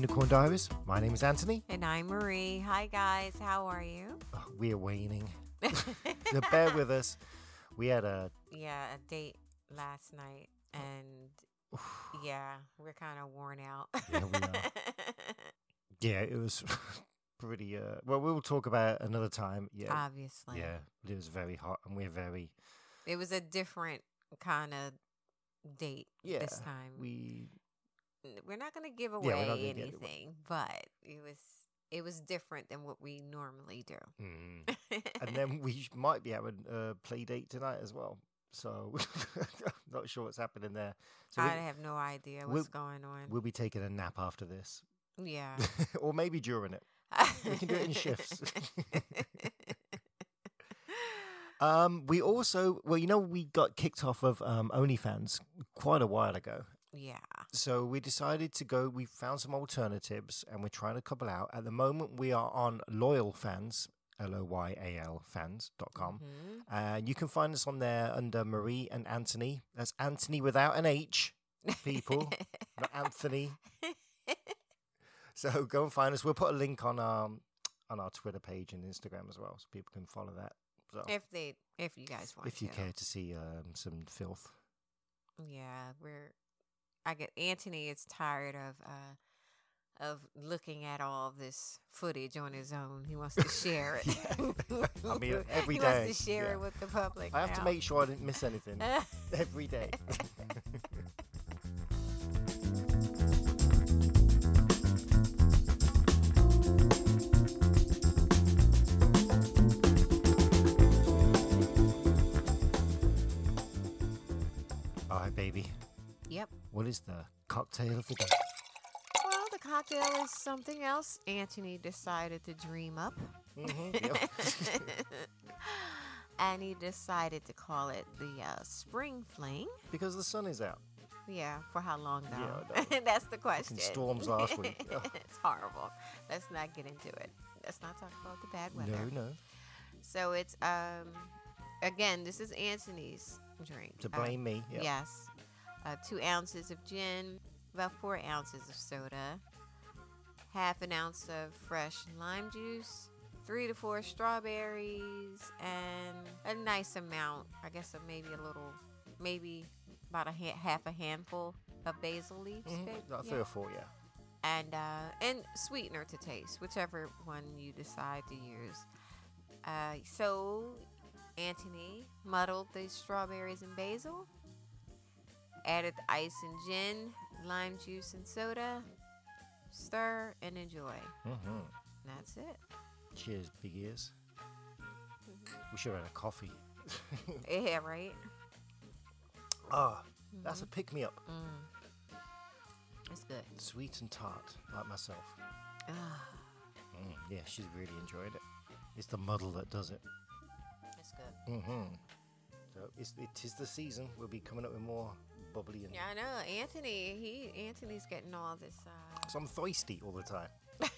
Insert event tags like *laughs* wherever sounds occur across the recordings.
Unicorn Diaries. My name is Anthony. And I'm Marie. Hi, guys. How are you? Oh, we are waning. so *laughs* bear with us. We had a yeah, a date last night, and *sighs* yeah, we're kind of worn out. Yeah, we are. *laughs* yeah, it was *laughs* pretty. Uh, well, we'll talk about it another time. Yeah, Obviously. yeah, it was very hot, and we're very It was a different kind of date yeah. this time. We we're not going to give away gonna give away. anything, but it was it was different than what we normally do. mm. *laughs* and then we might be having a play date tonight as well. So *laughs* not sure what's happening there. So I we'll, have no idea we'll- what's going on. we'll be taking a nap after this, yeah. *laughs* or maybe during it. We can do it in shifts. Um, we also, well, you know, we got kicked off of um, OnlyFans quite a while ago. yeah. So we decided to go. We found some alternatives, and we're trying to couple out. At the moment, we are on Loyal Fans, L O Y A L Fans.com. Mhm. And you can find us on there under Marie and Anthony. That's Anthony without an H, people, *laughs* not Anthony. So go and find us. We'll put a link on our on our Twitter page and Instagram as well, so people can follow that. So if they if you guys want if you to. care to see um, some filth. Yeah, we're. I get Anthony is tired of uh of looking at all this footage on his own. He wants to share *laughs* *laughs* it. Yeah. I mean, every he day, wants to share yeah. it with the public. I have to make sure I didn't miss anything *laughs* every day. What is the cocktail of the day? Well, the cocktail is something else Anthony decided to dream up. Mhm, yep. *laughs* and he decided to call it the uh, Spring Fling. because the sun is out. Yeah, for how long though? *laughs* Know. That's the question. storms last week. *laughs* It's horrible. Let's not get into it. Let's not talk about the bad weather. No, no. So it's um again, this is Anthony's drink. To Uh, blame me. Yeah. Yes. Uh, two ounces of gin, about four ounces of soda, half an ounce of fresh lime juice, three to four strawberries, and a nice amount, I guess, maybe a little, maybe about a ha- half a handful of basil leaves. Mhm, babe? About Yeah. three or four, yeah. and uh, and sweetener to taste, whichever one you decide to use. Uh, so Anthony muddled the strawberries and basil, added the ice and gin, lime juice and soda, stir and enjoy. hmm That's it. Cheers, big ears. We should have had a coffee. *laughs* Yeah, right. Ah, that's a pick me up. Mm. It's good. Sweet and tart, like myself. Ah, Mm, yeah, she's really enjoyed it. It's the muddle that does it. it's good. Mm-hmm. So it's, it is the season. We'll be coming up with more bubbly and. Yeah, I know. Anthony, he Anthony's getting all this. Uh, So I'm thirsty all the time. *laughs*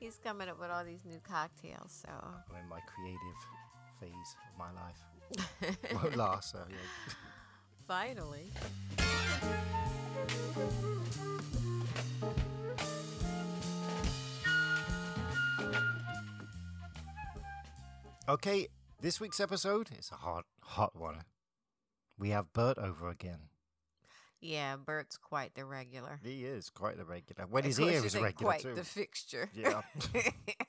He's coming up with all these new cocktails, so I'm in my creative phase of my life. Won't last, so yeah. *laughs* finally. Okay, this week's episode is a hot, hot one. We have Bert over again. Yeah, Bert's quite the regular. He is quite the regular. When he's here, he's regular quite too. the fixture. Yeah. *laughs* *laughs*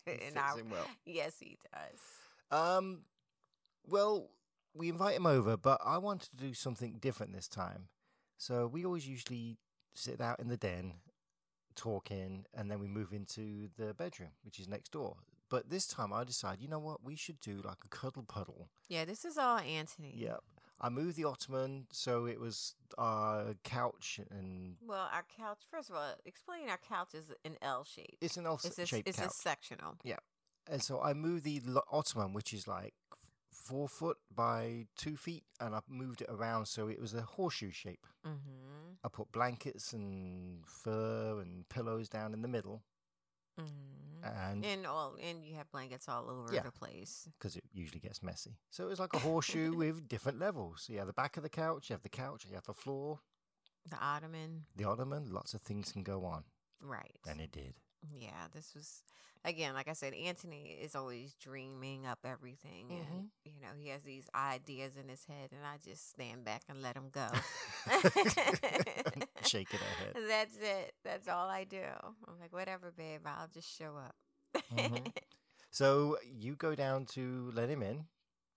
He In fits our- in well. yes, he does. Um, well, we invite him over, but I wanted to do something different this time. So we always usually sit out in the den, talking, and then we move into the bedroom, which is next door. But this time I decide, you know what, we should do like a cuddle puddle. Yeah, this is all Anthony. Yep. I moved the ottoman so it was our couch, and Well, our couch. First of all, explain our couch is an L shape. it's an L a, shaped it's a sectional. Yeah, and so I moved the ottoman, which is like four foot by two feet, and I moved it around so it was a horseshoe shape. Mm-hmm. I put blankets and fur and pillows down in the middle, Mm-hmm. and And all, and you have blankets all over Yeah. the place. because it usually gets messy, so it was like a horseshoe *laughs* with different levels. So you have the back of the couch, you have the couch, you have the floor, The ottoman. the ottoman, lots of things can go on, Right. and it did. Yeah, this was again, like I said, Anthony is always dreaming up everything, Mm-hmm. and you know he has these ideas in his head, and I just stand back and let him go. Shaking her head. That's it. That's all I do. I'm like, whatever, babe. I'll just show up. Mhm. *laughs* So you go down to let him in,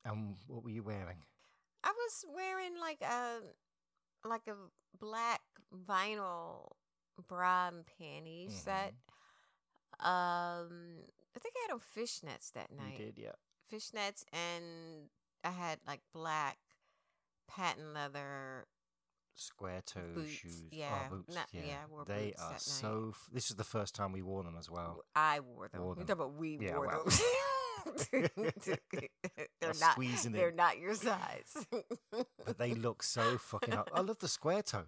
and what were you wearing? I was wearing like a like a black vinyl bra and panties set. Um, I think I had on fishnets that night. You did, yeah. Fishnets, and I had like black patent leather. Square toe Boots, shoes. yeah. Oh, boots. Not- yeah. yeah, I wore they boots are that night. so. F- this is the first time we wore them as well. I wore them. Wore them. about we Yeah, wore well. them. *laughs* *laughs* they're not. squeezing They're in. not your size. *laughs* But they look so fucking. Up. I love the square toe.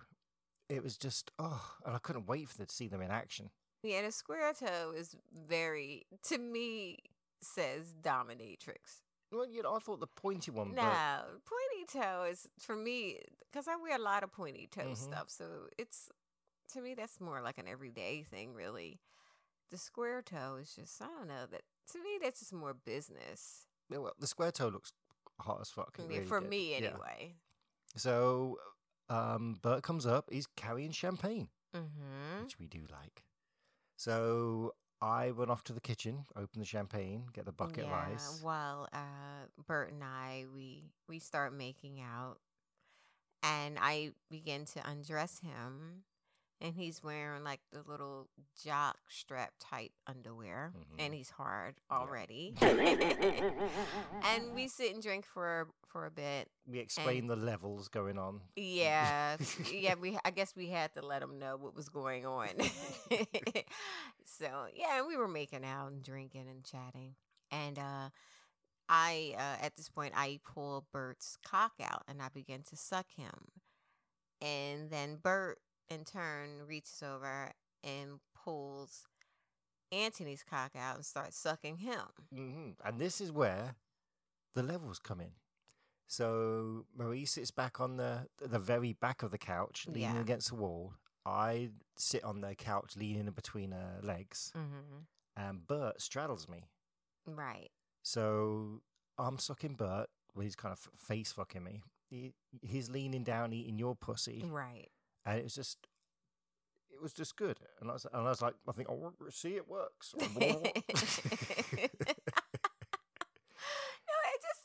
It was just oh, and I couldn't wait for them to see them in action. Yeah, the square toe is very, to me, says dominatrix. Well, you know, I thought the pointy one, No, but pointy toe is for me because I wear a lot of pointy toe Mhm. stuff. So it's to me that's more like an everyday thing, really. The square toe is just I don't know that to me that's just more business. yeah, well, the square toe looks hot as fuck. it Yeah, really for did. me Yeah. anyway. So, um, Bert comes up. He's carrying champagne, Mm-hmm. which we do like. So I went off to the kitchen, open the champagne, get the bucket yeah, rice. While uh, Bert and I we we start making out, and I begin to undress him, and he's wearing like the little jock strap type underwear, Mhm. and he's hard already. *laughs* and we sit and drink for for a bit. We explain the levels going on. Yeah, *laughs* yeah. We I guess we had to let him know what was going on. *laughs* so yeah, we were making out and drinking and chatting, and uh, I uh, at this point I pull Bert's cock out and I begin to suck him, and then Bert in turn reaches over and pulls Anthony's cock out and starts sucking him. hmm And this is where the levels come in. So Marie sits back on the the very back of the couch, leaning Yeah. against the wall. I sit on the couch, leaning in between her legs, Mm-hmm. and Bert straddles me. Right. So I'm sucking Bert, well, he's kind of face fucking me. He, he's leaning down, eating your pussy, Right. And it was just, it was just good. And I was, and I was like, I think, oh, see, it works. *laughs* no, it just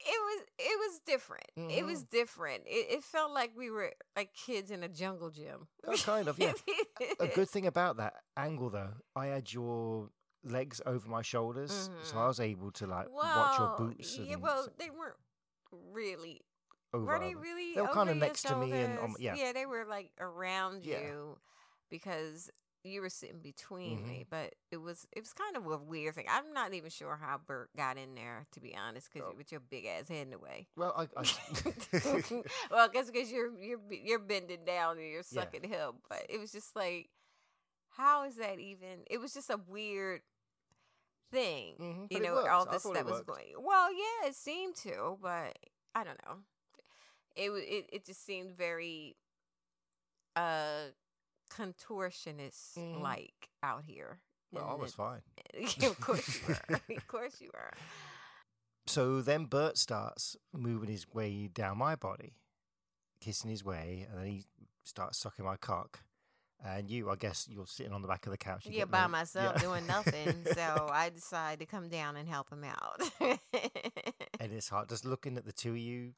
it was it was different. It was different. It, it felt like we were like kids in a jungle gym. Oh, kind of, yeah. *laughs* a good thing about that angle, though, I had your legs over my shoulders, so I Mhm. was able to like watch your Well, boots. Yeah, well, s- they weren't really. Over were they really? They were kind of next to me and on- yeah. yeah, they were like around Yeah. you because you were sitting between Mhm. me. But it was it was kind of a weird thing. I'm not even sure how Bert got in there, to be honest, because Oh. with your big ass head in the way. Well, I, I *laughs* well, guess because you're you're you're bending down and you're Yeah. sucking him, but it was just like, how is that even? It was just a weird thing, Mhm, you but know, all this that was going. Well, yeah, it seemed to, but I don't know. It it it just seemed very uh contortionist like out here. well, I was fine. *laughs* of course you were. *laughs* *laughs* of course you were. So then Bert starts moving his way down my body, kissing his way, and then he starts sucking my cock. And you, I guess, you're sitting on the back of the couch. Yeah, by no- myself yeah. doing nothing. so I decided to come down and help him out. and it's hard just looking at the two of you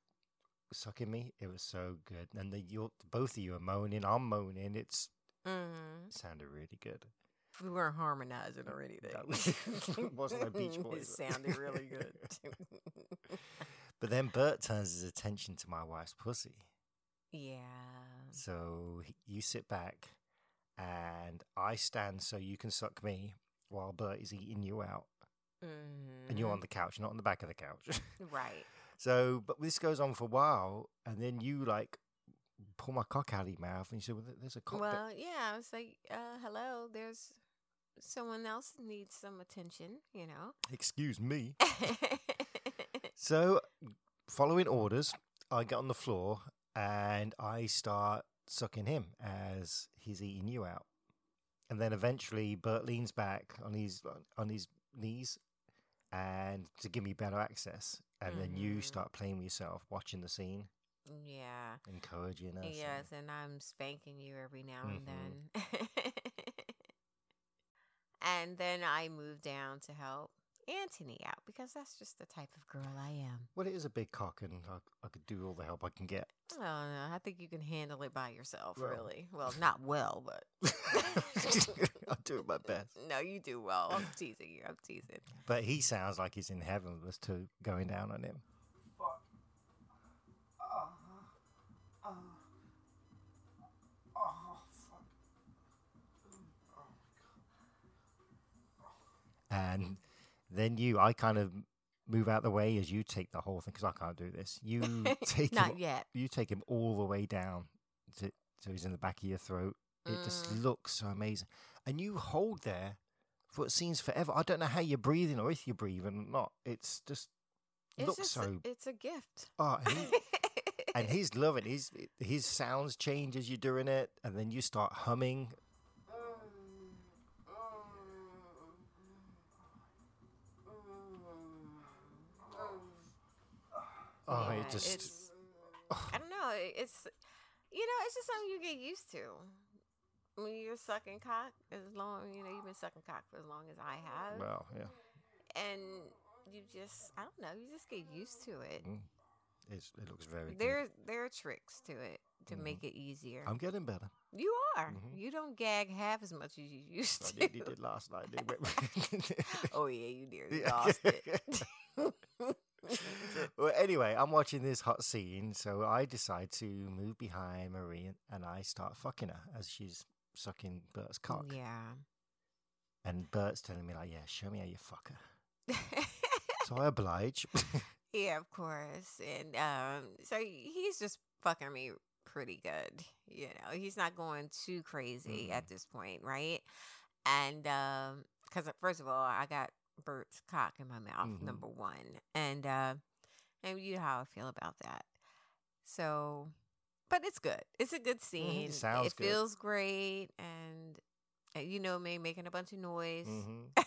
sucking me. It was so good, and the you're both of you are moaning. I'm moaning. It's mm it sounded really good. We weren't harmonizing or anything. No. *laughs* It wasn't no Beach *laughs* It sounded really *laughs* good. But then Bert turns his attention to my wife's pussy. yeah. So he- you sit back, and I stand so you can suck me while Bert is eating you out, and you're on the couch, not on the back of the couch. Right. So, but this goes on for a while, and then you like pull my cock out of your mouth, and you say, "Well, there's a cock." there." Well, yeah, I was like, uh, hello, there's someone else needs some attention, you know. Excuse me. *laughs* So, following orders, I get on the floor and I start sucking him as he's eating you out. And then eventually Bert leans back on his on his knees and to give me better access. And then you Mhm. start playing with yourself, watching the scene, Yeah. encouraging us. Yes, and I'm spanking you every now and Mhm. then. *laughs* and then I move down to help Anthony out because that's just the type of girl I am. Well, it is a big cock, and I, I could do all the help I can get. Oh no, I think you can handle it by yourself, Well. really. Well, not well, but *laughs* I'll do my best. *laughs* no, you do well. I'm teasing you. I'm teasing. But he sounds like he's in heaven with us two going down on him. Fuck. Uh, uh, oh, fuck. Oh, And then you, I kind of move out the way as you take the whole thing because I can't do this. You *laughs* take not him, yet. you take him all the way down, to, so he's in the back of your throat. It just Mm. looks so amazing, and you hold there for what seems forever. I don't know how you're breathing or if you're breathing or not. It's just It's looks just so. it's a gift. oh, and, he, and *laughs* he's loving his his sounds change as you're doing it, and then you start humming. Oh, Yeah, it just it's, I don't know. It's you know, it's just something you get used to. When you're sucking cock, as long you know you've been sucking cock for as long as I have, well, yeah. and you just I don't know, you just get used to it. It's, it looks very good. There there are tricks to it to Mhm. make it easier. I'm getting better. you are. Mhm. You don't gag half as much as you used I to. did, did last night. *laughs* oh yeah, you nearly *laughs* Yeah. lost it. *laughs* *laughs* well, anyway, I'm watching this hot scene, so I decide to move behind Marie and- I start fucking her as she's sucking Bert's cock. yeah. And Bert's telling me, like, yeah, show me how you fuck her. *laughs* So I oblige. *laughs* Yeah, of course. And um, so he's just fucking me pretty good. You know, he's not going too crazy Mhm. at this point, right? And um, because first of all, I got Bert's cock in my mouth, Mhm. number one, and uh, and you know how I feel about that. So, but it's good. It's a good scene. Mm-hmm. sounds it good. feels great, and uh, you know me making a bunch of noise. hmm *laughs*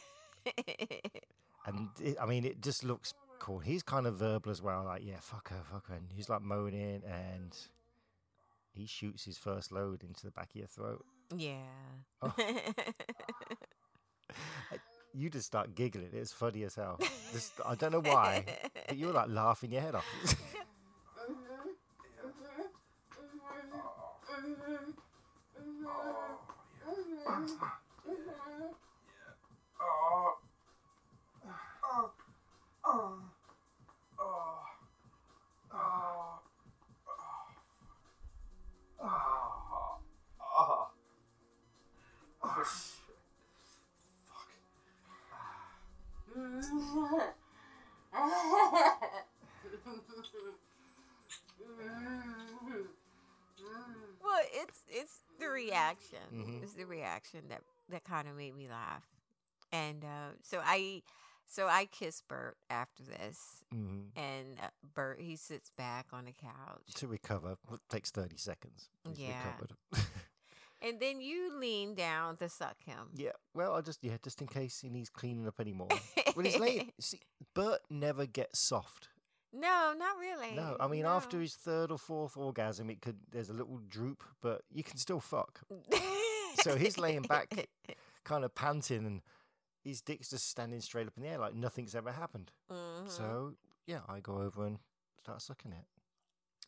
And it, I mean, it just looks cool. He's kind of verbal as well, like, yeah, fuck her, fuck her. And he's like moaning and he shoots his first load into the back of your throat. yeah. Oh. *laughs* You just start giggling. It's funny as hell. Just, I don't know *laughs* why, but you're like laughing your head off. *laughs* *laughs* Oh. Oh. Oh. *laughs* well, it's it's the reaction. Mhm. It's the reaction that that kind of made me laugh. And uh, so I so I kiss Bert after this, hmm and uh, Bert he sits back on the couch, To recover, it takes 30 seconds. He's Yeah. *laughs* and then you lean down to suck him. yeah, well, I just, yeah, just in case he needs cleaning up anymore. when he's late. *laughs* See, Bert never gets soft. No, not really. No, I mean, after his third or fourth orgasm, it could, there's a little droop, but you can still fuck. So he's laying back, *laughs* kind of panting, and his dick's just standing straight up in the air like nothing's ever happened. Mhm. So, yeah, I go over and start sucking it.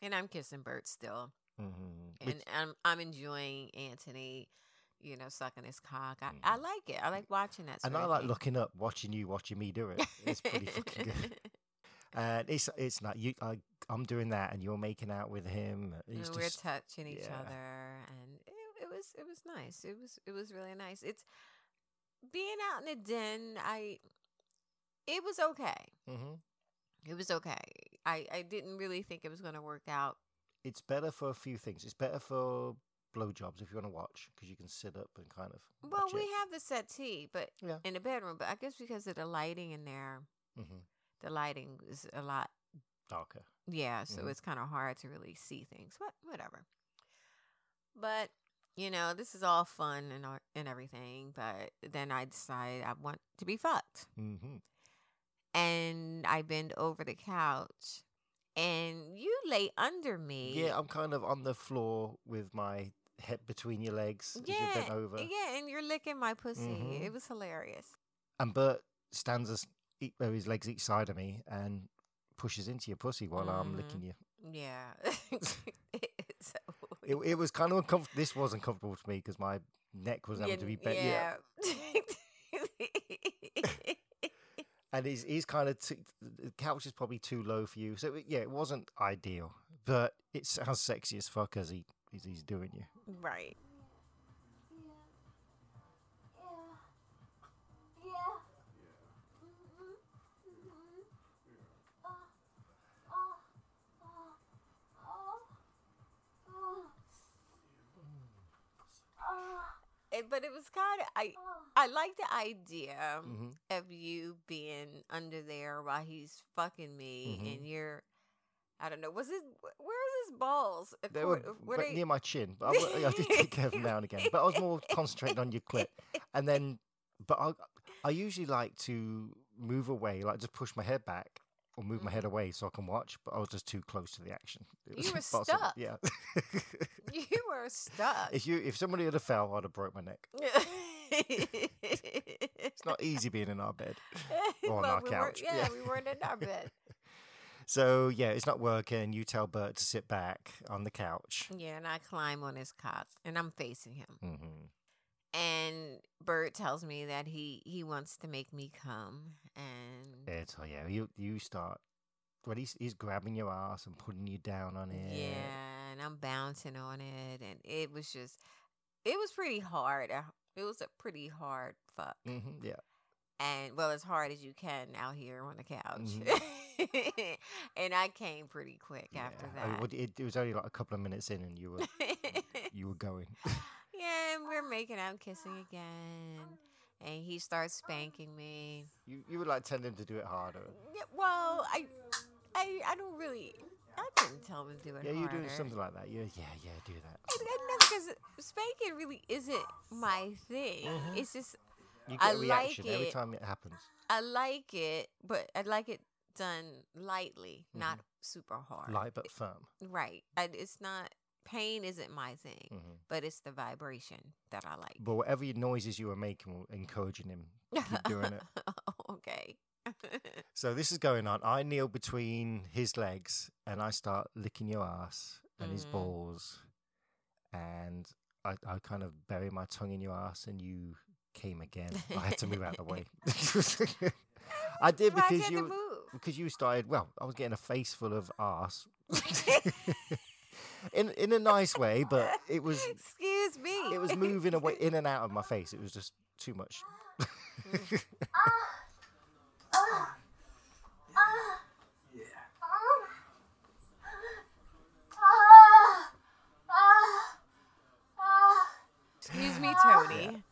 and I'm kissing Bert still. Mm-hmm. and I'm I'm enjoying Anthony, you know, sucking his cock. I, I like it. I like watching that. and I like looking up, watching you, watching me do it. It's pretty fucking good. *laughs* And it's it's not you. I, I'm doing that, and you're making out with him. He's we're just touching each yeah. other, and it, it was it was nice. It was it was really nice. It's being out in the den. I it was okay. Mhm. It was okay. I I didn't really think it was going to work out. It's better for a few things. It's better for blowjobs if you want to watch because you can sit up and kind of. Well, we it. have the settee, but Yeah. in the bedroom. But I guess because of the lighting in there, Mhm. the lighting is a lot darker. Yeah, so Mhm. it's kind of hard to really see things. But whatever. But you know, this is all fun and and everything. But then I decide I want to be fucked, hmm and I bend over the couch, and you lay under me. Yeah, I'm kind of on the floor with my head between your legs as you yeah, bent over. yeah, and you're licking my pussy. Mhm. It was hilarious. And Bert stands us uh, his legs each side of me and pushes into your pussy while I'm Mhm. licking you. Yeah. *laughs* so, It, it was kind of uncomfortable. This was uncomfortable to me because my neck was having to be bent. Yeah. yeah. *laughs* And he's, he's kind of, too, the couch is probably too low for you. So, yeah, it wasn't ideal, but it sounds sexy as fuck as he, as he's doing you. right. But it was kind of I I like the idea hmm of you being under there while he's fucking me Mhm. and you're I don't know was it where's his balls They were, were they- near my chin, but I, I did take care of them now and again. But I was more concentrating on your clit, and then, but I, I usually like to move away, like just push my head back or move my head away so I can watch. But I was just too close to the action. *laughs* It Mm-hmm. You were impossible. stuck. Yeah. *laughs* you were stuck if you, if somebody had have fell, I'd have broke my neck. *laughs* It's not easy being in our bed. or on Well, our we couch, yeah, yeah. we weren't in our bed. So yeah, it's not working. You tell Bert to sit back on the couch. Yeah, and I climb on his cock, and I'm facing him. hmm And Bert tells me that he he wants to make me come, and Yeah, so yeah, you you start. Well, he's he's grabbing your ass and putting you down on it. yeah, and I'm bouncing on it, and it was just, it was pretty hard. Uh, It was a pretty hard fuck, hmm yeah. and well, as hard as you can out here on the couch. Mhm. *laughs* and I came pretty quick yeah. after I that. what- it, it was only like a couple of minutes in, and you were *laughs* you were going. *laughs* and we're making out, kissing again, and he starts spanking me. you you would like tell him to do it harder. Yeah, well, I, I, I don't really. I didn't tell him to do it. Yeah, you're doing harder. something like that. Yeah, yeah, yeah. Do that. I, I know because spanking really isn't my thing. Mhm. It's just You I get a reaction like every it. time it happens. I like it, but I like it done lightly, not super hard. Light but firm. Right. I, it's not pain. Isn't my thing, hmm but it's the vibration that I like. But whatever noises you were making, were encouraging him to keep doing it. *laughs* okay. *laughs* So this is going on. I kneel between his legs and I start licking your ass and his Mhm. balls, and I, I kind of bury my tongue in your ass, and you came again. I had to move out of the way. *laughs* I did because you because you started. Well, I was getting a face full of ass. In in a nice way, but *laughs* it was Excuse me. it was moving away in and out of my face. It was just too much. Yeah. Excuse me, *laughs* Tony.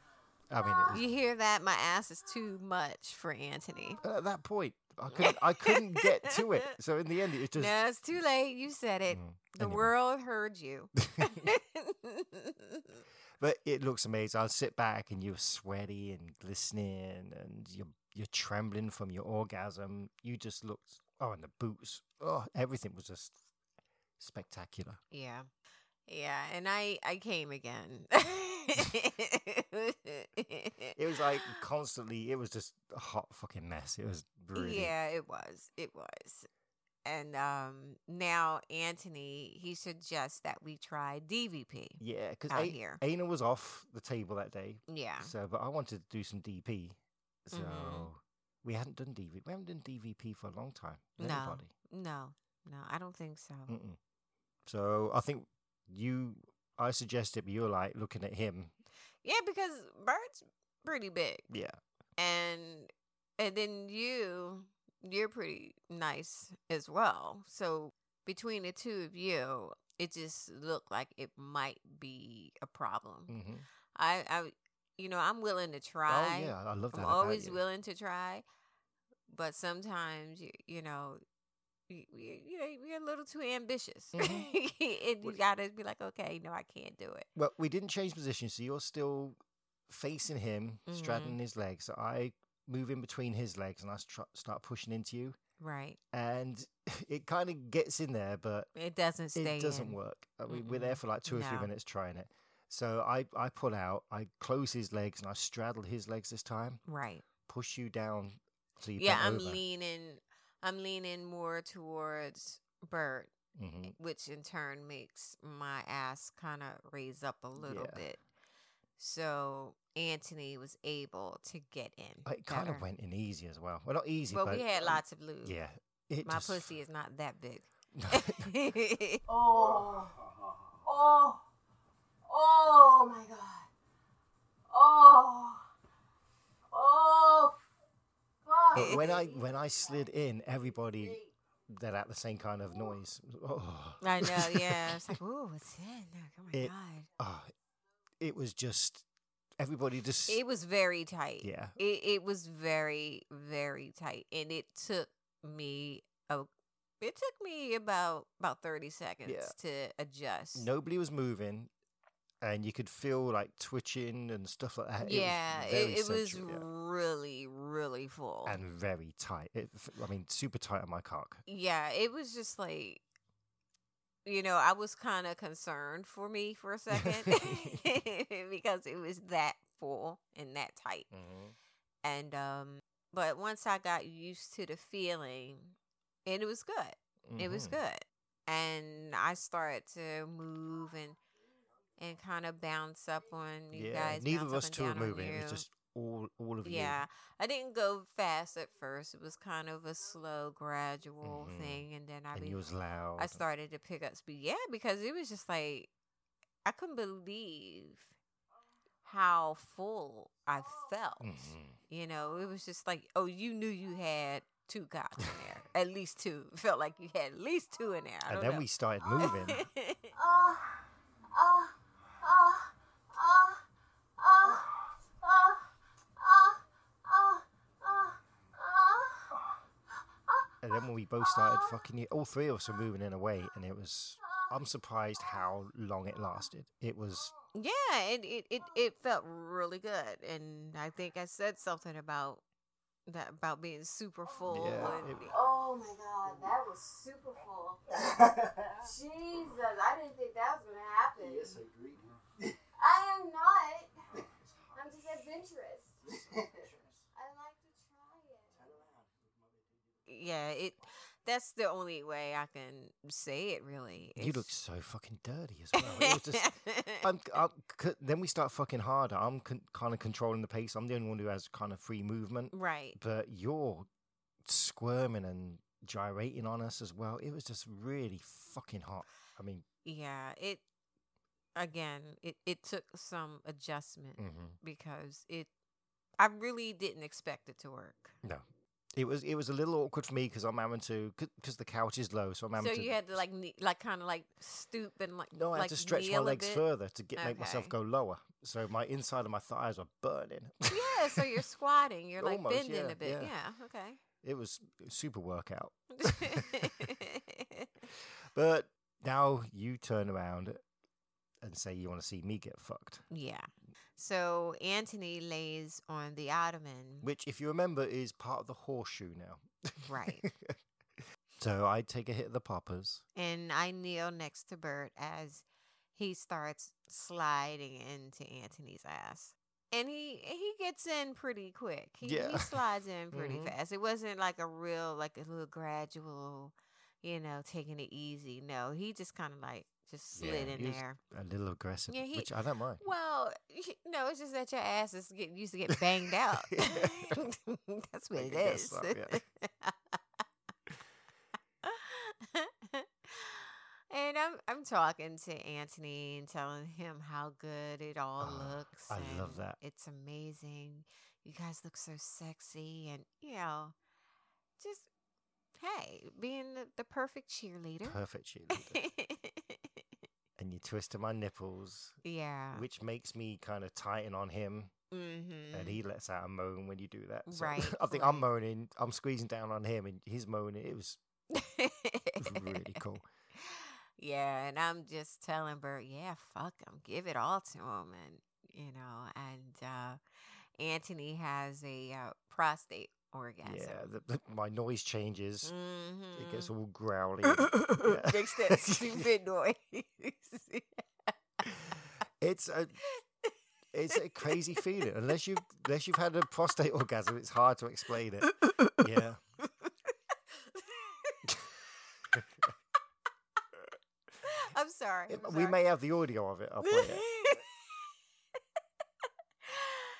I mean, it was You hear that? My ass is too much for Anthony. at that point I couldn't I couldn't get to it. *laughs* So in the end, it just. no, it's too late. You said it. Mm, The anyway. world heard you. *laughs* *laughs* But it looks amazing. I'll sit back and you're sweaty and glistening and you're you're trembling from your orgasm. You just looked oh and the boots. Oh everything was just spectacular. yeah. Yeah. And I, I came again. *laughs* It was like constantly it was just a hot fucking mess. It was really Yeah, it was. It was. And um now Anthony, he suggests that we try DVP Yeah, because out here. Aina was off the table that day. Yeah. So but I wanted to do some DP. So Mhm. we hadn't done DVP. We haven't done DVP for a long time. No. Anybody. No. No, I don't think so. Mm-mm. So I think you, I suggested, but you were like looking at him. Yeah, because Bert's pretty big. Yeah. and and then you you're pretty nice as well so between the two of you it just looked like it might be a problem Mm-hmm. i i you know i'm willing to try Oh yeah, I love that. i'm always you. willing to try but sometimes you, you know we, we, you know, we're a little too ambitious. *laughs* Mhm. and you gotta be like, okay, no, I can't do it. Well, we didn't change position, so you're still facing him, straddling his legs. So I move in between his legs and I start pushing into you. Right. And *laughs* it kind of gets in there, but It doesn't stay it doesn't in. work. I mean, we're there for like two or three minutes trying it. So I, I pull out, I close his legs, and I straddle his legs this time, Right. push you down. So you Yeah, I'm over. leaning. I'm leaning more towards Bert, hmm which in turn makes my ass kind of raise up a little Yeah. bit. So Anthony was able to get in. It kind of went in easy as well. Well, not easy, Well, but we had um, lots of lube. Yeah, it My just, pussy is not that big. *laughs* *laughs* Oh, oh, oh my god. Oh, oh, fuck. But when I *laughs* when I slid in, everybody let out the same kind of noise. Oh, I know, *laughs* yeah. It's like, ooh, what's in there? Oh my It- god. oh, it was just everybody just It was very tight. yeah. It it was very very tight, and it took me a. It took me about about thirty seconds to adjust. Nobody was moving, and you could feel like twitching and stuff like that. yeah, it was, it, it was yeah. really really full. and very tight. It, I mean, super tight on my cock. yeah, it was just like, you know, I was kind of concerned for me for a second *laughs* *laughs* because it was that full and that tight. And um but once I got used to the feeling, and it was good. It was Mhm. good. And I started to move and and kind of bounce up on you Yeah, guys. neither of us two are moving. It's just all all of you. Yeah, I didn't go fast at first. It was kind of a slow, gradual Mhm. thing, and then I and be, was loud. I started to pick up speed. Yeah, because it was just like I couldn't believe how full I felt. Mhm. You know, it was just like, oh, you knew you had two cocks in there, at least two. *laughs* Felt like you had at least two in there. And then know. we started *laughs* moving. And then when we both started fucking, you- all three of us were moving in a way, and it was. I'm surprised how long it lasted. It was. yeah, it, it it it felt really good, and I think I said something about that about being super full. Yeah, and, it- Oh, oh my god, that was super full. *laughs* Jesus, I didn't think that was gonna happen. yes, I agree. I am not. I'm just adventurous. I like to try it. Yeah, it. That's the only way I can say it. Really, You look so fucking dirty as well. It was just. *laughs* I'm, I'm, then we start fucking harder. I'm con- kind of controlling the pace. I'm the only one who has kind of free movement. right. But you're squirming and gyrating on us as well. It was just really fucking hot. I mean, Yeah, it again, it it took some adjustment mhm. because it I really didn't expect it to work. no. It was it was a little awkward for me because I'm having to because the couch is low, so I'm having So to. you had to like like kind of like stoop and like no, I had like to stretch my kneel a legs bit. further to get make myself Okay. go lower. So my inside of my thighs are burning. Yeah, so you're *laughs* squatting, you're like Almost, bending yeah, a bit. yeah. Yeah, okay. it was super workout. *laughs* *laughs* But now you turn around and say you want to see me get fucked. yeah. So Anthony lays on the ottoman. Which, if you remember, is part of the horseshoe now. Right. *laughs* so I take a hit of the poppers. and I kneel next to Bert as he starts sliding into Anthony's ass. And he he gets in pretty quick. He, he slides in *laughs* pretty Mhm. fast. It wasn't like a real like a little gradual, you know, taking it easy. No, he just kind of like just slid Yeah, in there. A little aggressive, Yeah, he- which I don't mind. Well, no, it's just that your ass is getting used to get banged out. *laughs* *laughs* That's what I it is. so, yeah. *laughs* and I'm I'm talking to Anthony and telling him how good it all Oh, looks. I love that. It's amazing. You guys look so sexy, and you know, just hey, being the, the perfect cheerleader. Perfect cheerleader. And you twisted my nipples, yeah. which makes me kind of tighten on him, mm-hmm. and he lets out a moan when you do that. So Right, *laughs* I think right. I'm moaning, I'm squeezing down on him, and he's moaning. It was It's really *laughs* cool. Yeah, and I'm just telling Bert, yeah, fuck him, give it all to him, and you know, and uh, Anthony has a uh, prostate orgasm. Yeah, the, the, my noise changes. It gets all mm-hmm. growly. *laughs* Yeah. Makes that *laughs* stupid noise. it's a it's a crazy feeling. Unless you unless you've had a prostate orgasm, it's hard to explain it. Yeah. *laughs* I'm sorry. I'm we sorry. may have the audio of it. I'll play it.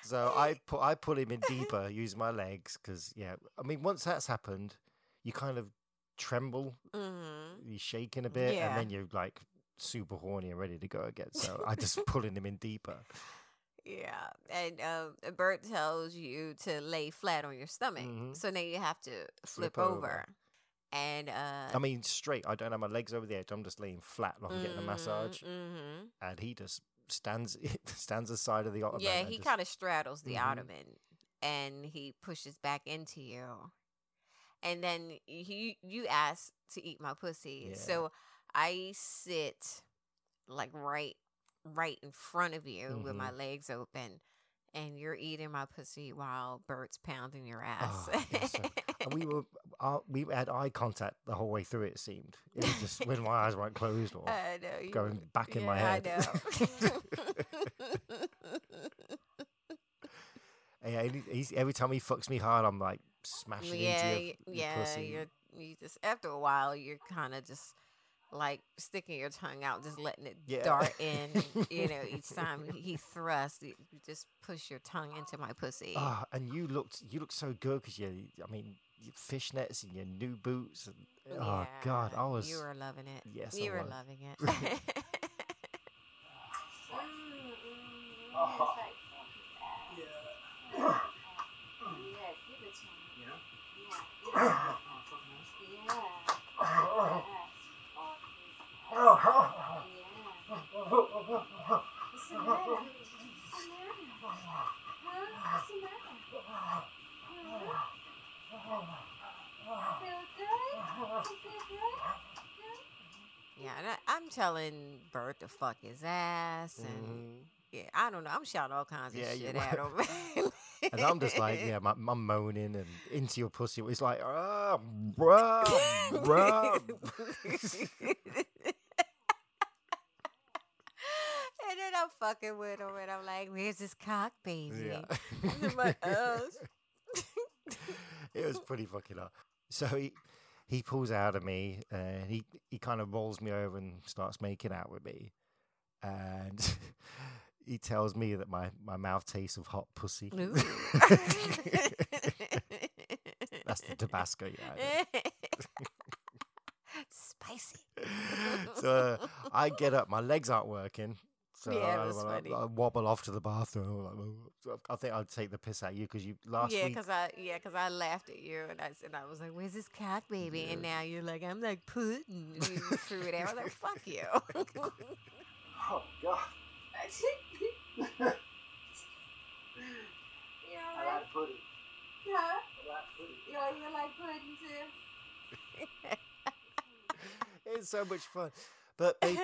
So I *laughs* put I pull him in deeper, use my legs because yeah. I mean, once that's happened, you kind of tremble, Mhm. you're shaking a bit, Yeah. and then you're like super horny and ready to go again. So I just pulling him in deeper. Yeah, and um, Bert tells you to lay flat on your stomach, Mhm. so now you have to flip, Flip over. over. And uh, I mean, straight. I don't have my legs over the edge. I'm just laying flat like I'm getting a massage, hmm and he just stands *laughs* stands aside of the ottoman. Yeah, he just- kind of straddles the Mhm. ottoman, and he pushes back into you, and then he you ask to eat my pussy, Yeah. so I sit like right right in front of you with my Mhm. legs open. And you're eating my pussy while Bert's pounding your ass. Oh, so- and we *laughs* were uh, we had eye contact the whole way through. It seemed it was just when my eyes weren't closed *laughs* or I know. You, going back in my head. I know. *laughs* yeah, he's, every time he fucks me hard, I'm like smashing yeah, into your, your yeah. pussy. You're you just after a while, you're kind of just like sticking your tongue out, just letting it Yeah. dart in. *laughs* you know, each time he thrusts, you you just push your tongue into my pussy. Ah, and you looked you looked so good because you, I mean, your fishnets and your new boots. And, oh God, Yeah, I was. You were loving it. Yes, you I were was. loving it. Oh. Yeah. Yeah. Yeah, give it to me. You know? Yeah, give it Oh, to fucking nice. me. Yeah. Oh. Yes. Oh. Yeah. Oh. What's the matter? What's the matter? Huh? What's the matter? Huh? Feel good? You feel good? Yeah, and I, I'm telling Bert to fuck his ass, and Mhm. yeah, I don't know. I'm shouting all kinds of Yeah, shit *laughs* at him. And I'm just like, yeah, my, I'm moaning and into your pussy. It's like, ah, rub, rub. And then I'm fucking with him, and I'm like, "Where's this cock, baby?" Yeah. My *laughs* ass. *laughs* it was pretty fucking up. So he he pulls out of me and he he kind of rolls me over and starts making out with me, and *laughs* he tells me that my my mouth tastes of hot pussy. *laughs* That's the Tabasco, yeah. Spicy. so uh, I get up, my legs aren't working. So Yeah, it I, was I- funny. I wobble off to the bathroom. Like. So I think I'd take the piss at you because you last yeah, week. because I yeah, 'cause I laughed at you and I s- and I was like, "Where's this cock, baby?" And now you're like, "I'm like Putin." And you threw it out. I was like, "Fuck you." Oh, God. *laughs* you I alright? like pudding. Huh? I like pudding. You, you like pudding too? *laughs* it's so much fun, but they, *laughs*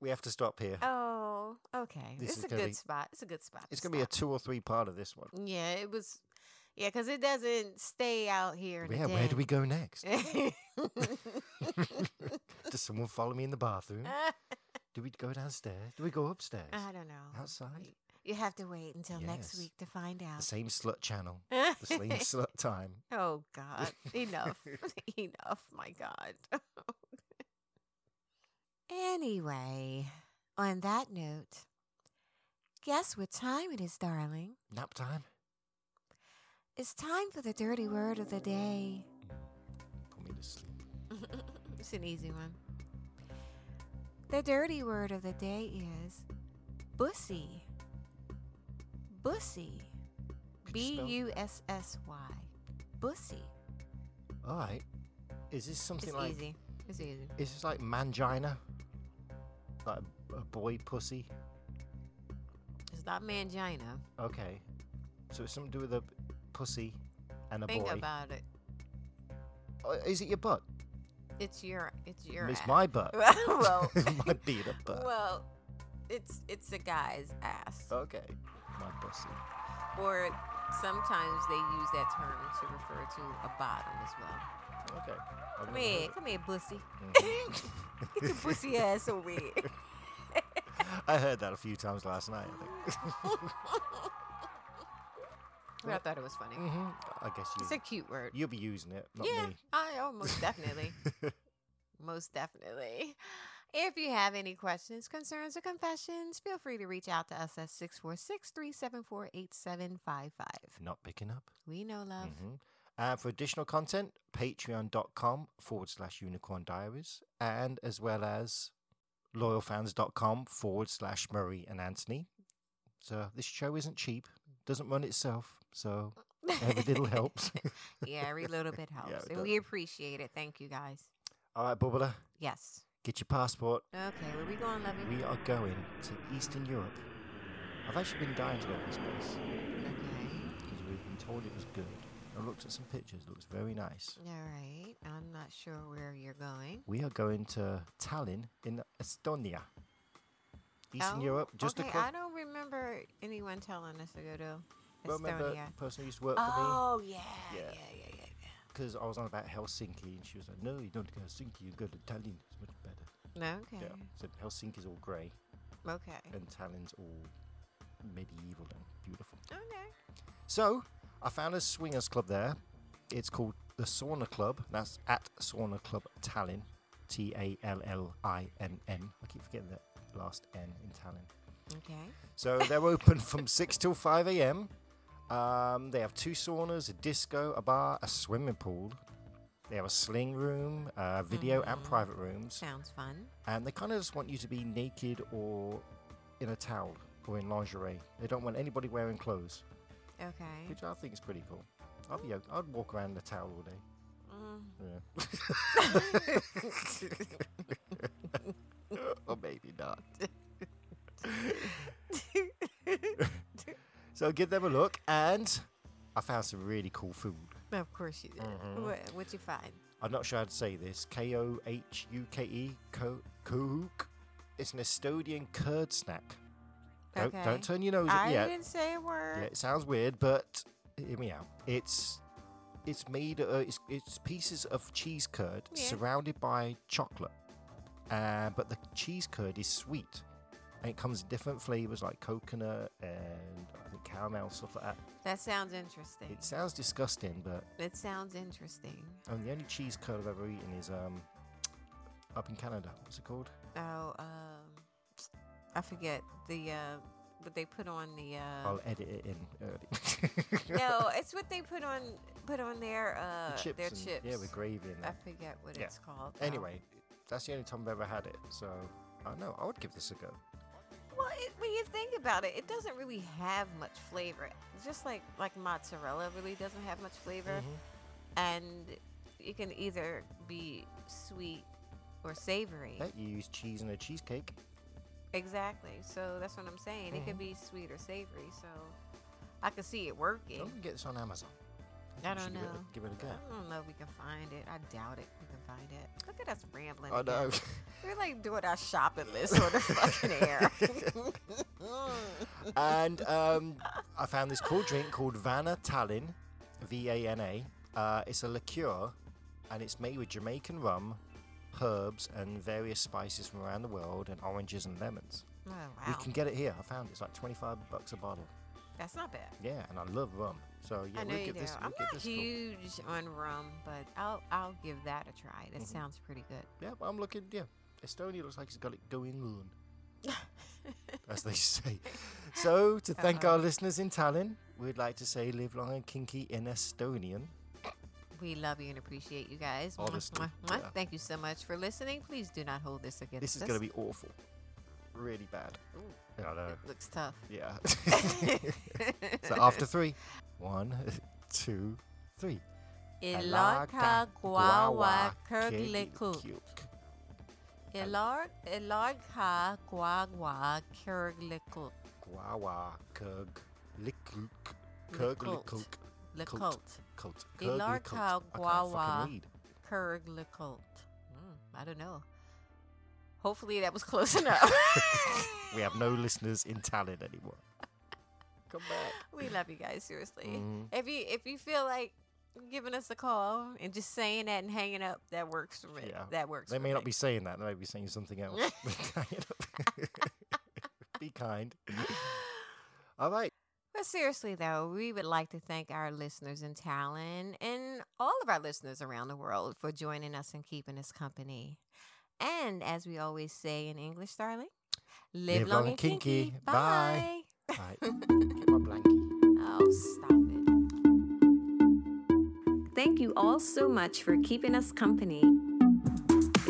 we have to stop here. oh, okay. This it's is a good be- spot. It's a good spot. It's gonna be a two or three part of this one. Yeah, it was. Yeah, because it doesn't stay out here. Yeah, where do we go next? Does someone follow me in the bathroom? *laughs* Do we go downstairs? Do we go upstairs? I don't know. Outside? You have to wait until next week to find out. The same slut channel, *laughs* the same slut time. oh God! *laughs* Enough! Enough! My God. Anyway, on that note, guess what time it is, darling? Nap time? It's time for the dirty word of the day. Mm, put me to sleep. *laughs* it's an easy one. The dirty word of the day is bussy. Bussy. B U S S Y. Bussy. All right. Is this something It's like? easy. It's easy. Is this like mangina? Like a, boy pussy? It's not mangina. Okay. So it's something to do with a pussy and a Think boy. about it. Oh, is it your butt? It's your it's your it's ass. my butt. *laughs* well, my beat up butt. well, it's it's a guy's ass. okay. My pussy. Or sometimes they use that term to refer to a bottom as well. Okay. Come here, come here, bussy. it. Get your bussy ass over here. *laughs* I heard that a few times last night. I think. *laughs* I thought it was funny. hmm I guess you. It's a cute word. You'll be using it, not yeah, me. I oh, most definitely, *laughs* most definitely. If you have any questions, concerns, or confessions, feel free to reach out to us at 646-374-8755. Not picking up. We know love. hmm And for additional content, patreon.com forward slash unicorn diaries, and as well as loyalfans.com forward slash Murray and Anthony. So this show isn't cheap, doesn't run itself, so every little *laughs* helps. yeah, every little bit *laughs* helps. it and does. we appreciate it. Thank you guys. All right, Bubbler, Yes. get your passport. Okay, where are we going, Lovey? We are going to Eastern Europe. I've actually been dying to go to this place Okay. because we've been told it was good. I looked at some pictures, it looks very nice. All right. I'm not sure where you're going. We are going to Tallinn in Estonia. Eastern Oh, Europe, just okay. across. I don't remember anyone telling us to go to Remember Estonia. the person who used to work for me? Oh yeah, yeah, Yeah. yeah, yeah, yeah. Because I was on about Helsinki, and she was like, "No, you don't go to Helsinki. You go to Tallinn. It's much better." No, okay. Yeah. So Helsinki's all grey, Okay. and Tallinn's all medieval and beautiful. Okay. So I found a swingers club there. It's called the Sauna Club. That's at Sauna Club Tallinn. T A L L I N N. I keep forgetting that last N in Tallinn. Okay. So they're open *laughs* from 6 till 5 a.m. Um, they have two saunas, a disco, a bar, a swimming pool. They have a sling room, uh, video and Mhm. private rooms. Sounds fun. And they kind of just want you to be naked or in a towel or in lingerie. They don't want anybody wearing clothes, Okay. which I think is pretty cool. I'd, be, I'd walk around in a towel all day. Yeah. *laughs* or maybe not. *laughs* so give them a look, and I found some really cool food. of course you did. Mhm. What, what'd you find? I'm not sure how to say this. K O H U K E. Ko- Kohuk. It's an Estonian curd snack. Don't, Okay. don't turn your nose up I yet. didn't say a word. Yeah, it sounds weird, but hear me out. It's it's made. Uh, it's, it's pieces of cheese curd Yeah. surrounded by chocolate, uh, but the cheese curd is sweet, and it comes in different flavors like coconut and I think caramel stuff like that. That sounds interesting. It sounds disgusting, but it sounds interesting. um, the only cheese curd I've ever eaten is um up in Canada. What's it called? Oh, um, I forget the uh, what they put on the. Uh, I'll edit it in early. no, *laughs* it's what they put on put on their uh the chips their and- chips. Yeah, with gravy in it. I forget what Yeah. it's called. now. Anyway, that's the only time I've ever had it. So I don't know. I would give this a go. Well, it, when you think about it, it doesn't really have much flavor. Just like like mozzarella really doesn't have much flavor, Mhm. and it can either be sweet or savory. You use cheese in a cheesecake. Exactly. So that's what I'm saying. It Mhm. can be sweet or savory. So I can see it working. Don't get this on Amazon. I don't should give it know. Give it a, go. I don't know if we can find it. I doubt it. We can find it. Look at us rambling. I again. know. *laughs* We're like doing our shopping list on the fucking air. *laughs* and um, I found this cool drink called Vana Tallinn, V A N A. Uh, it's a liqueur, and it's made with Jamaican rum, herbs, and various spices from around the world, and oranges and lemons. oh wow, We can get it here. I found it. it's like twenty-five bucks a bottle. that's not bad. Yeah, and I love rum. So yeah, I know we'll you do. this. We'll I'm not this a go. huge on rum, but I'll I'll give that a try. That Mhm. sounds pretty good. Yeah, but I'm looking. Yeah, Estonia looks like it's got it going on, *laughs* as they say. So to thank Uh-oh. our listeners in Tallinn, we'd like to say live long and kinky in Estonian. We love you and appreciate you guys. Mwah, Honestly, mwah, mwah. yeah. Thank you so much for listening. Please do not hold this against This is us. going to be awful, really bad. I know. It looks tough. Yeah. *laughs* *laughs* so after three, one, *laughs* two, three. Ilaka guawa. Kirglikuk. Ilar Ilaka guagua kirglikuk. Guawa likuk. Likult. Kirglikuk. Likult. Cult. Ilarka Kirglikuk. I can't guawa. fucking I don't know. Hopefully that was close *laughs* enough. We have no listeners in Tallinn anymore. *laughs* Come back. we love you guys seriously. Mhm. If you if you feel like giving us a call and just saying that and hanging up, that works for me. Yeah. That works. They for may not be saying that. They may be saying something else. *laughs* be kind. All right. But seriously, though, we would like to thank our listeners in Tallinn and all of our listeners around the world for joining us and keeping us company. And as we always say in English, darling, live, long, and kinky. Bye. Bye. All right. *laughs* Get my blankie. Oh, stop it. Thank you all so much for keeping us company.